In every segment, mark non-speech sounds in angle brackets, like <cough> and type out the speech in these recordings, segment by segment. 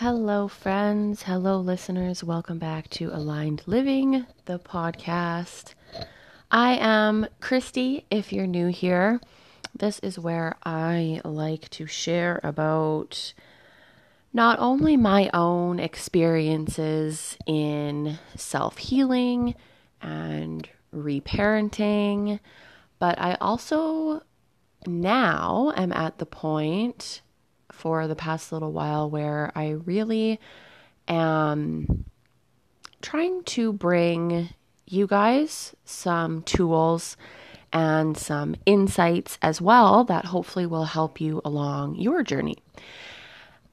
Hello, friends. Hello, listeners. Welcome back to Aligned Living, the podcast. I am Christy, if you're new here. This is where I like to share about not only my own experiences in self healing and reparenting, but I also now am at the point for the past little while where I really am trying to bring you guys some tools and some insights as well that hopefully will help you along your journey.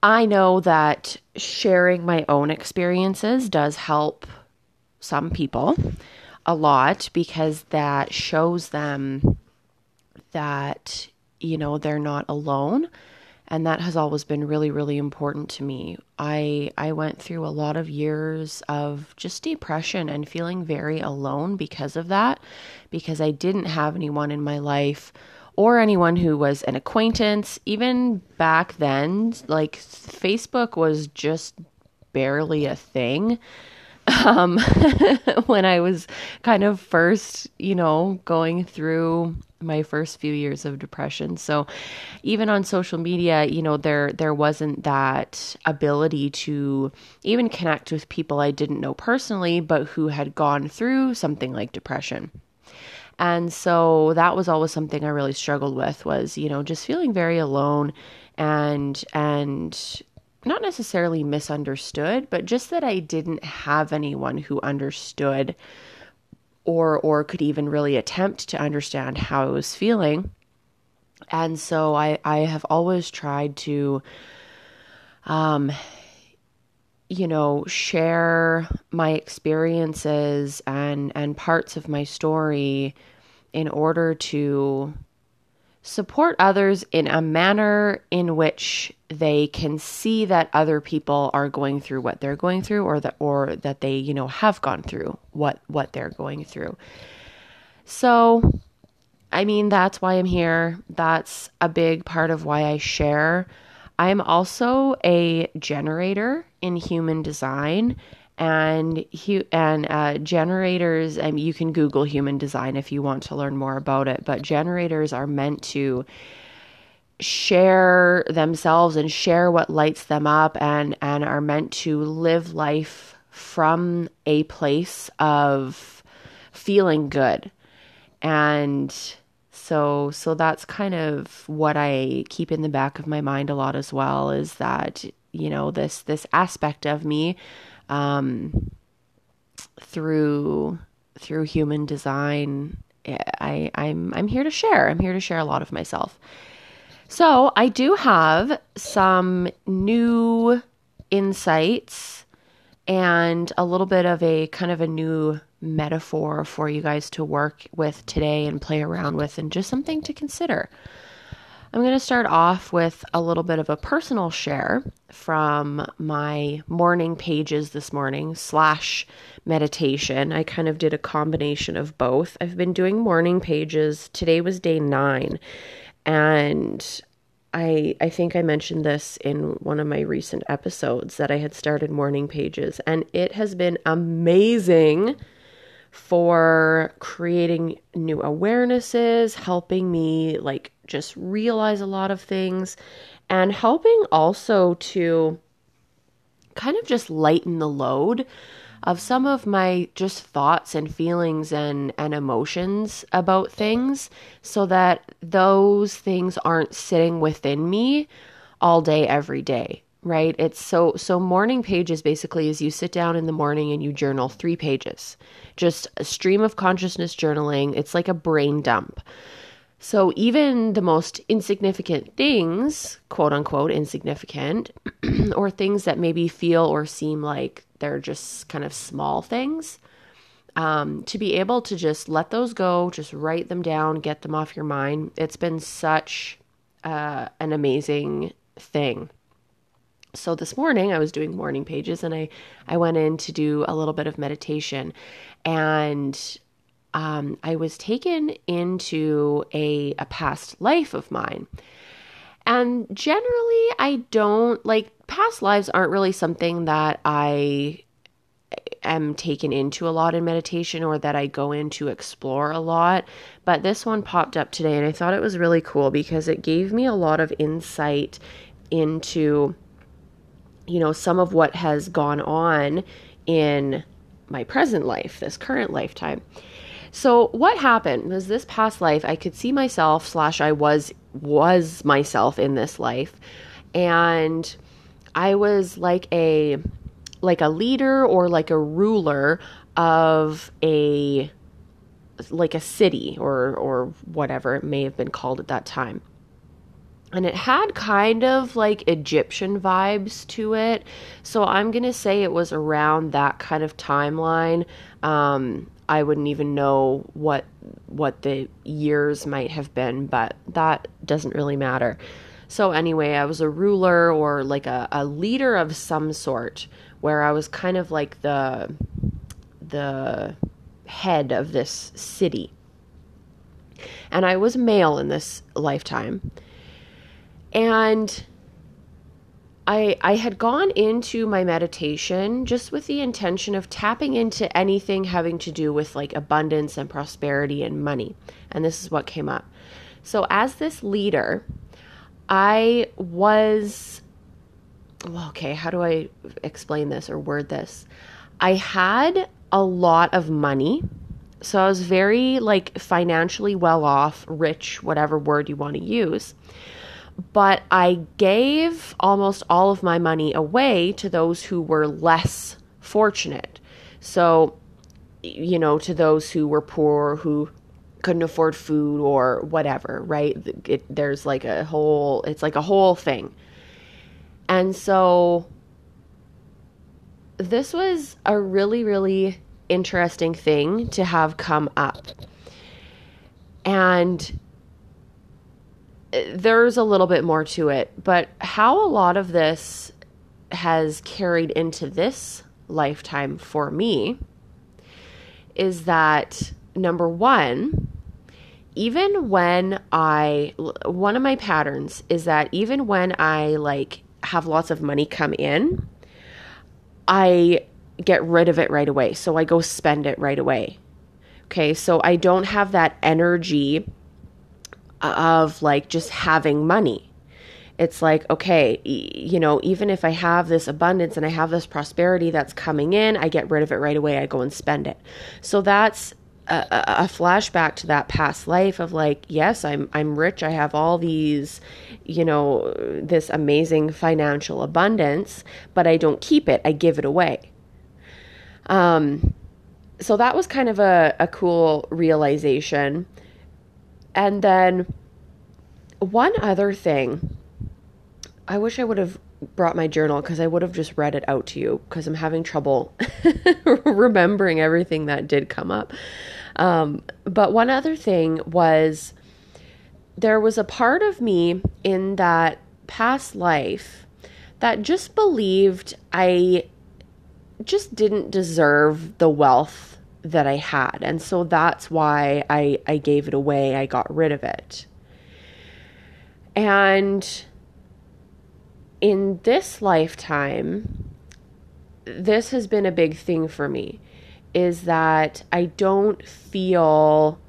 I know that sharing my own experiences does help some people a lot because that shows them that, you know, they're not alone and that has always been really really important to me. I i went through a lot of years of just depression and feeling very alone because of that because i didn't have anyone in my life or anyone who was an acquaintance. Even back then like facebook was just barely a thing um, <laughs> when I was kind of first, you know, going through my first few years of depression. So even on social media, you know, there there wasn't that ability to even connect with people I didn't know personally but who had gone through something like depression. And so that was always something I really struggled with was, you know, just feeling very alone and and not necessarily misunderstood, but just that I didn't have anyone who understood or or could even really attempt to understand how I was feeling. And so I I have always tried to um you know share my experiences and and parts of my story in order to support others in a manner in which they can see that other people are going through what they're going through or that or that they you know have gone through what what they're going through. So i mean that's why i'm here. That's a big part of why i share. I'm also a generator in human design and hu- and uh, generators. I mean, you can Google human design if you want to learn more about it. But generators are meant to share themselves and share what lights them up, and and are meant to live life from a place of feeling good and so so that's kind of what I keep in the back of my mind a lot as well is that you know this this aspect of me um, through through human design. I, I'm I'm here to share. I'm here to share a lot of myself. So I do have some new insights and a little bit of a kind of a new metaphor for you guys to work with today and play around with and just something to consider. I'm going to start off with a little bit of a personal share from my morning pages this morning slash meditation. I kind of did a combination of both. I've been doing morning pages. Today was day nine, and I I think I mentioned this in one of my recent episodes that I had started morning pages, and it has been amazing for creating new awarenesses, helping me like just realize a lot of things, and helping also to kind of just lighten the load of some of my just thoughts and feelings and, and emotions about things so that those things aren't sitting within me all day every day right it's so so morning pages basically is you sit down in the morning and you journal 3 pages just a stream of consciousness journaling it's like a brain dump so even the most insignificant things, quote unquote insignificant, <clears throat> or things that maybe feel or seem like they're just kind of small things, um, to be able to just let those go, just write them down, get them off your mind. It's been such uh, an amazing thing. So this morning I was doing morning pages and I I went in to do a little bit of meditation and um, I was taken into a, a past life of mine. And generally, I don't like past lives aren't really something that I am taken into a lot in meditation or that I go in to explore a lot. But this one popped up today and I thought it was really cool because it gave me a lot of insight into, you know, some of what has gone on in my present life, this current lifetime. So what happened was this past life, I could see myself slash I was was myself in this life, and I was like a like a leader or like a ruler of a like a city or or whatever it may have been called at that time. And it had kind of like Egyptian vibes to it. So I'm going to say it was around that kind of timeline. Um, I wouldn't even know what what the years might have been, but that doesn't really matter. So anyway, I was a ruler or like a, a leader of some sort where I was kind of like the the head of this city. And I was male in this lifetime. And I I had gone into my meditation just with the intention of tapping into anything having to do with like abundance and prosperity and money. And this is what came up. So as this leader, I was well, okay, how do I explain this or word this? I had a lot of money. So I was very like financially well off, rich, whatever word you want to use. But I gave almost all of my money away to those who were less fortunate. So, you know, to those who were poor, who couldn't afford food or whatever, right? It, there's like a whole, it's like a whole thing. And so this was a really, really interesting thing to have come up. And there's a little bit more to it, but how a lot of this has carried into this lifetime for me is that number one, even when I, one of my patterns is that even when I like have lots of money come in, I get rid of it right away. So I go spend it right away. Okay, so I don't have that energy of like just having money. It's like, okay, you know, even if I have this abundance and I have this prosperity that's coming in, I get rid of it right away. I go and spend it. So that's a, a, flashback to that past life of like, yes, I'm I'm rich. I have all these, you know, this amazing financial abundance, but I don't keep it. I give it away. Um, so that was kind of a, a cool realization. And then one other thing, I wish I would have brought my journal because I would have just read it out to you because I'm having trouble <laughs> remembering everything that did come up. Um, but one other thing was there was a part of me in that past life that just believed I just didn't deserve the wealth that I had. And so that's why I, I gave it away. I got rid of it. And in this lifetime, this has been a big thing for me is that I don't feel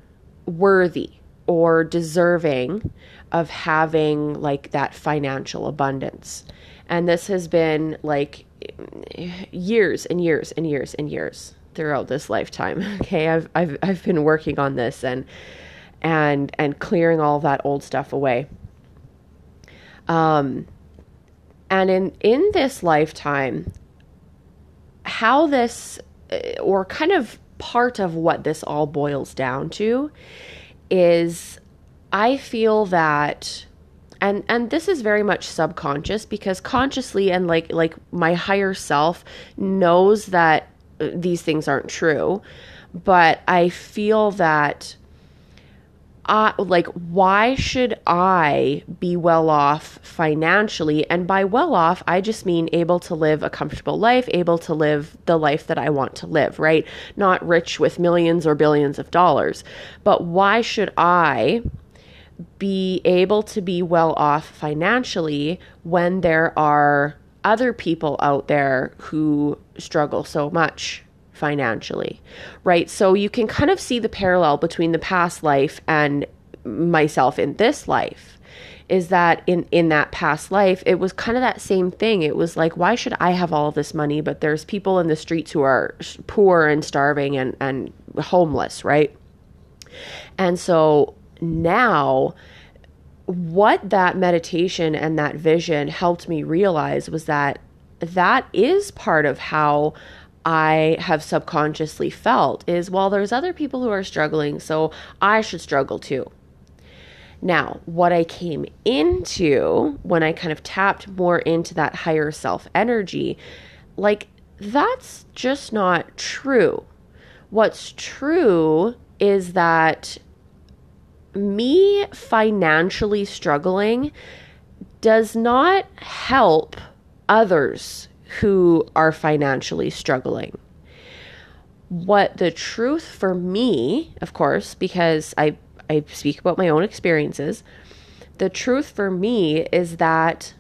worthy or deserving of having like that financial abundance. And this has been like years and years and years and years throughout this lifetime. <laughs> Okay, I've I've I've been working on this and and and clearing all that old stuff away. Um and in in this lifetime how this or kind of part of what this all boils down to is I feel that and and this is very much subconscious because consciously and like like my higher self knows that these things aren't true but I feel that uh, like why should I be well off financially? And by well off, I just mean able to live a comfortable life, able to live the life that I want to live, right? Not rich with millions or billions of dollars. But why should I be able to be well off financially when there are other people out there who struggle so much financially, right? So you can kind of see the parallel between the past life and myself in this life is that in in that past life it was kind of that same thing. It was like why should i have all this money? But there's people in the streets who are poor and starving and and homeless right? And so now what that meditation and that vision helped me realize was that that is part of how I have subconsciously felt is well there's other people who are struggling so I should struggle too. Now, what I came into when I kind of tapped more into that higher self energy, like that's just not true. What's true is that me financially struggling does not help others who are financially struggling. What the truth for me, of course, because I, I speak about my own experiences, the truth for me is that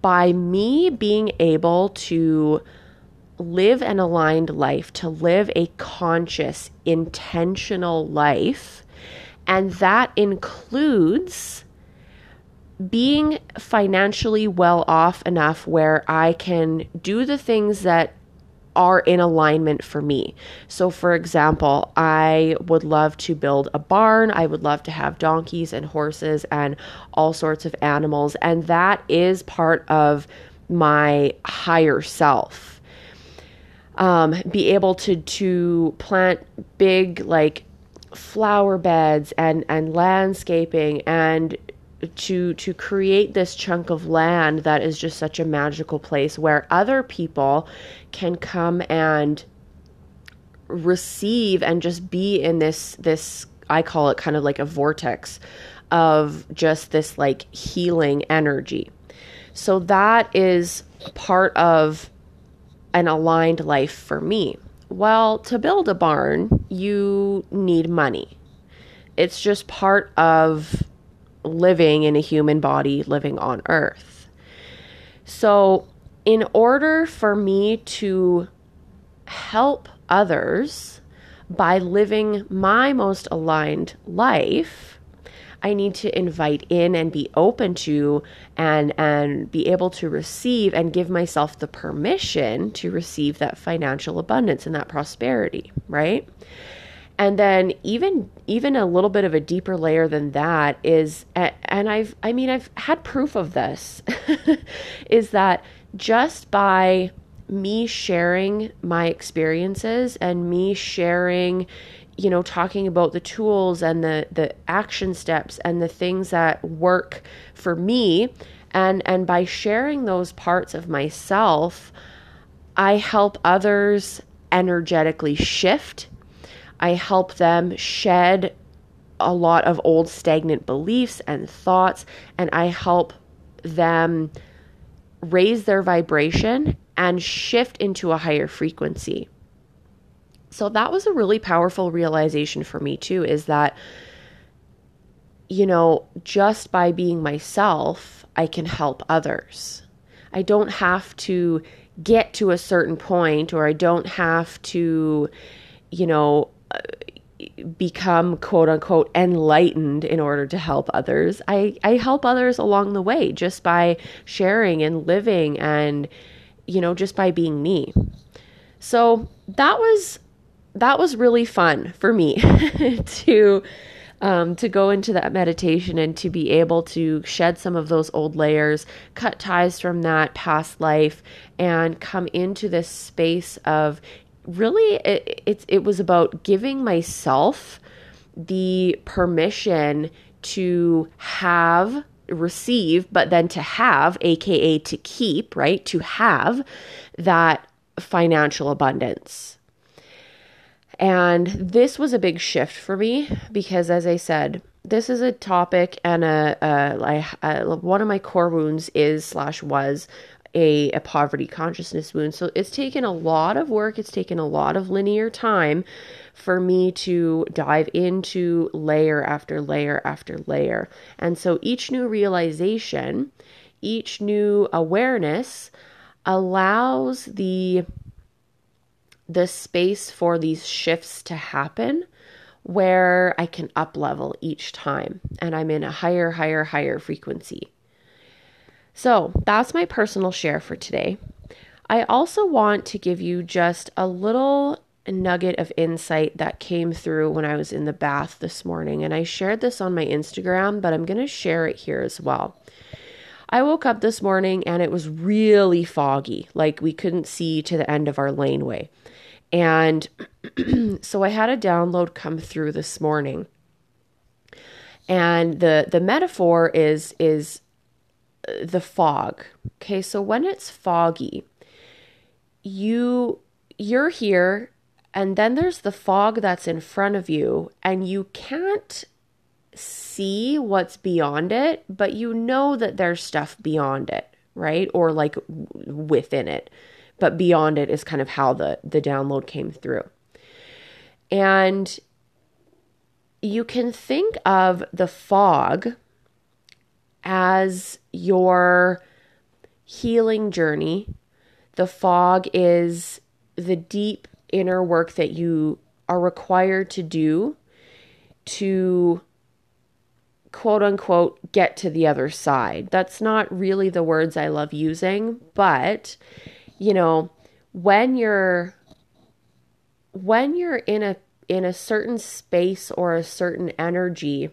by me being able to live an aligned life, to live a conscious, intentional life, and that includes being financially well off enough where I can do the things that are in alignment for me. So, for example, I would love to build a barn. I would love to have donkeys and horses and all sorts of animals. And that is part of my higher self. Um, be able to to plant big like flower beds and and landscaping and to to create this chunk of land that is just such a magical place where other people can come and receive and just be in this this I call it kind of like a vortex of just this like healing energy. So that is part of an aligned life for me. Well, to build a barn, you need money. It's just part of living in a human body, living on earth. So, in order for me to help others by living my most aligned life, I need to invite in and be open to and and be able to receive and give myself the permission to receive that financial abundance and that prosperity, right? And then even even a little bit of a deeper layer than that is and I've I mean I've had proof of this <laughs> is that just by me sharing my experiences and me sharing you know talking about the tools and the the action steps and the things that work for me and and by sharing those parts of myself I help others energetically shift I help them shed a lot of old stagnant beliefs and thoughts and I help them raise their vibration and shift into a higher frequency. So that was a really powerful realization for me too is that you know, just by being myself, I can help others. I don't have to get to a certain point or I don't have to, you know, uh, become quote unquote enlightened in order to help others. I, I help others along the way just by sharing and living and, you know, just by being me. So that was that was really fun for me <laughs> to um, to go into that meditation and to be able to shed some of those old layers, cut ties from that past life, and come into this space of really it, it, it was about giving myself the permission to have receive but then to have aka to keep right? To have that financial abundance and this was a big shift for me because, as I said, this is a topic and a, a, a, a one of my core wounds is slash was a, a poverty consciousness wound. So it's taken a lot of work, it's taken a lot of linear time for me to dive into layer after layer after layer. And so each new realization, each new awareness allows the the space for these shifts to happen where I can up level each time and I'm in a higher, higher, higher frequency. So that's my personal share for today. I also want to give you just a little nugget of insight that came through when I was in the bath this morning. And I shared this on my Instagram, but I'm going to share it here as well. I woke up this morning and it was really foggy, like we couldn't see to the end of our laneway. And <clears throat> so I had a download come through this morning. And the the metaphor is is uh, the fog. Okay? So when it's foggy, you you're here and then there's the fog that's in front of you and you can't see what's beyond it, but you know that there's stuff beyond it, right? Or like within it but beyond it is kind of how the the download came through. And you can think of the fog as your healing journey. The fog is the deep inner work that you are required to do to quote unquote get to the other side. That's not really the words I love using, but you know, when you're when you're in a in a certain space or a certain energy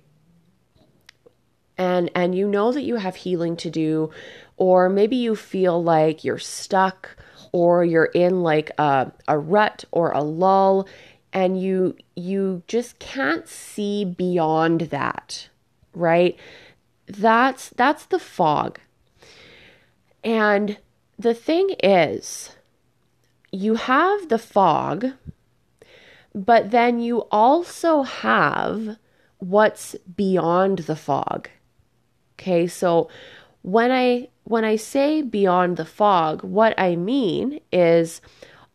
and and you know that you have healing to do or maybe you feel like you're stuck or you're in like a, a rut or a lull and you you just can't see beyond that right? That's that's the fog. And the thing is, you have the fog, but then you also have what's beyond the fog. Okay, so when I when I say beyond the fog, what I mean is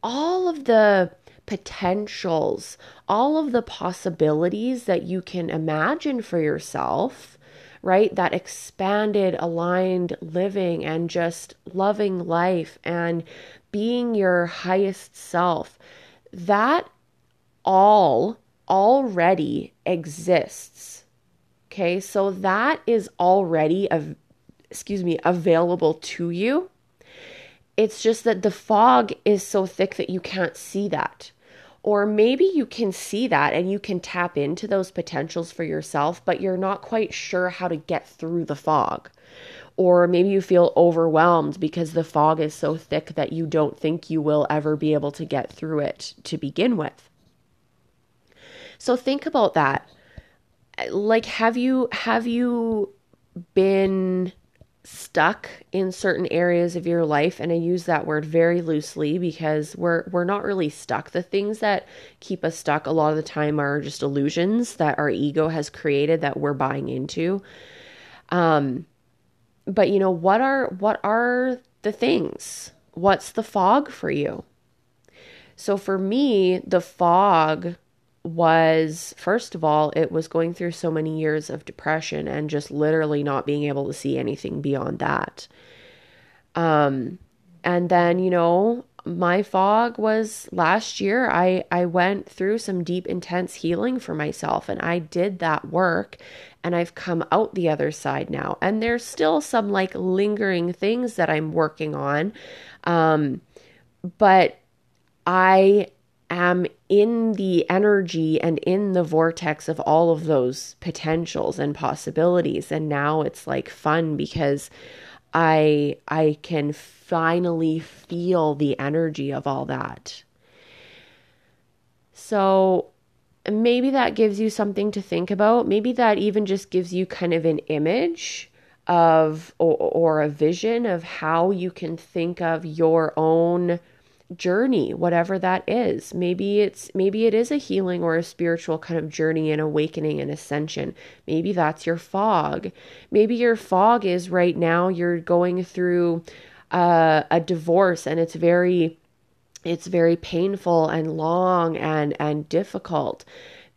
all of the potentials, all of the possibilities that you can imagine for yourself right? That expanded, aligned living and just loving life and being your highest self. That all already exists. Okay, so that is already, av- excuse me, available to you. It's just that the fog is so thick that you can't see that. Or maybe you can see that and you can tap into those potentials for yourself, but you're not quite sure how to get through the fog. Or maybe you feel overwhelmed because the fog is so thick that you don't think you will ever be able to get through it to begin with. So think about that. Like have you have you been stuck in certain areas of your life and I use that word very loosely because we're we're not really stuck. The things that keep us stuck a lot of the time are just illusions that our ego has created that we're buying into. Um but you know what are what are the things? What's the fog for you? So for me, the fog was first of all, it was going through so many years of depression and just literally not being able to see anything beyond that. Um, and then, you know, my fog was last year I I went through some deep intense healing for myself and I did that work and I've come out the other side now. And there's still some like lingering things that I'm working on. Um but I am in the energy and in the vortex of all of those potentials and possibilities. And now it's like fun because i i can finally feel the energy of all that. So maybe that gives you something to think about. Maybe that even just gives you kind of an image of or, or a vision of how you can think of your own journey whatever that is. Maybe it's maybe it is a healing or a spiritual kind of journey and awakening and ascension. Maybe that's your fog. Maybe your fog is right now you're going through a, a divorce and it's very it's very painful and long and and difficult.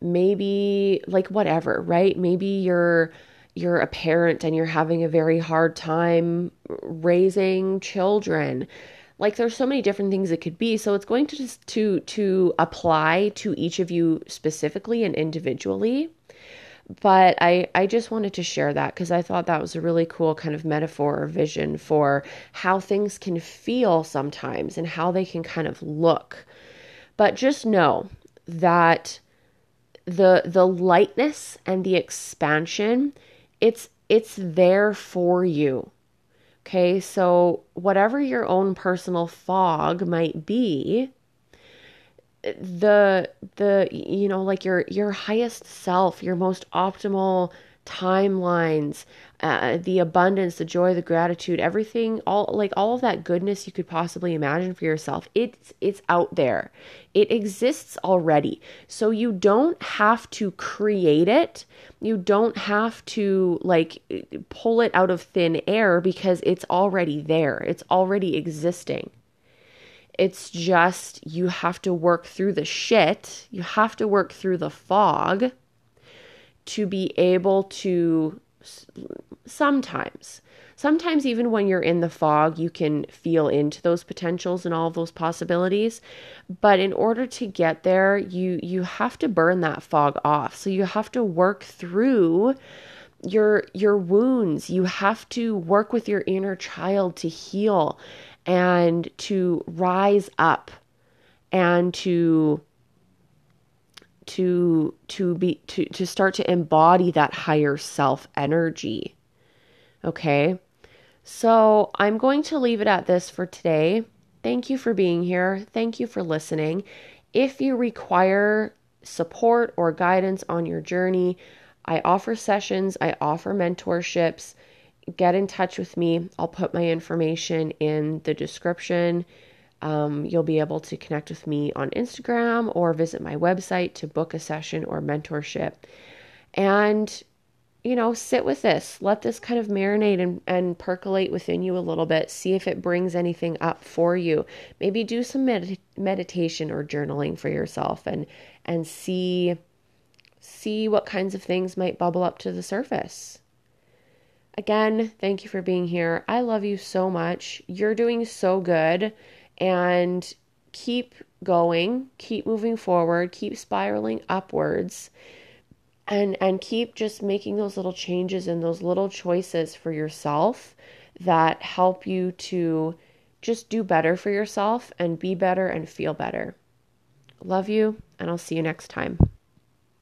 Maybe like whatever right? Maybe you're you're a parent and you're having a very hard time raising children like there's so many different things it could be so it's going to just to to apply to each of you specifically and individually but I, I just wanted to share that because I thought that was a really cool kind of metaphor or vision for how things can feel sometimes and how they can kind of look. But just know that the the lightness and the expansion, it's it's there for you. Okay, so whatever your own personal fog might be, the the you know like your your highest self your most optimal timelines uh, the abundance the joy the gratitude everything all like all of that goodness you could possibly imagine for yourself it's it's out there. It exists already. So you don't have to create it. You don't have to like pull it out of thin air because it's already there. It's already existing. It's just you have to work through the shit, you have to work through the fog to be able to sometimes sometimes even when you're in the fog you can feel into those potentials and all of those possibilities. But in order to get there you you have to burn that fog off. So you have to work through your your wounds. You have to work with your inner child to heal and to rise up and to to to be to to start to embody that higher self energy. Okay? So i'm going to leave it at this for today. Thank you for being here. Thank you for listening. If you require support or guidance on your journey i offer sessions i offer mentorships. Get in touch with me. I'll put my information in the description. Um, you'll be able to connect with me on Instagram or visit my website to book a session or mentorship. And, you know, sit with this. Let this kind of marinate and, and percolate within you a little bit. See if it brings anything up for you. Maybe do some med- meditation or journaling for yourself and and see see what kinds of things might bubble up to the surface. Again, thank you for being here. I love you so much. You're doing so good. And keep going, keep moving forward, keep spiraling upwards. And, and keep just making those little changes and those little choices for yourself that help you to just do better for yourself and be better and feel better. Love you, and I'll see you next time.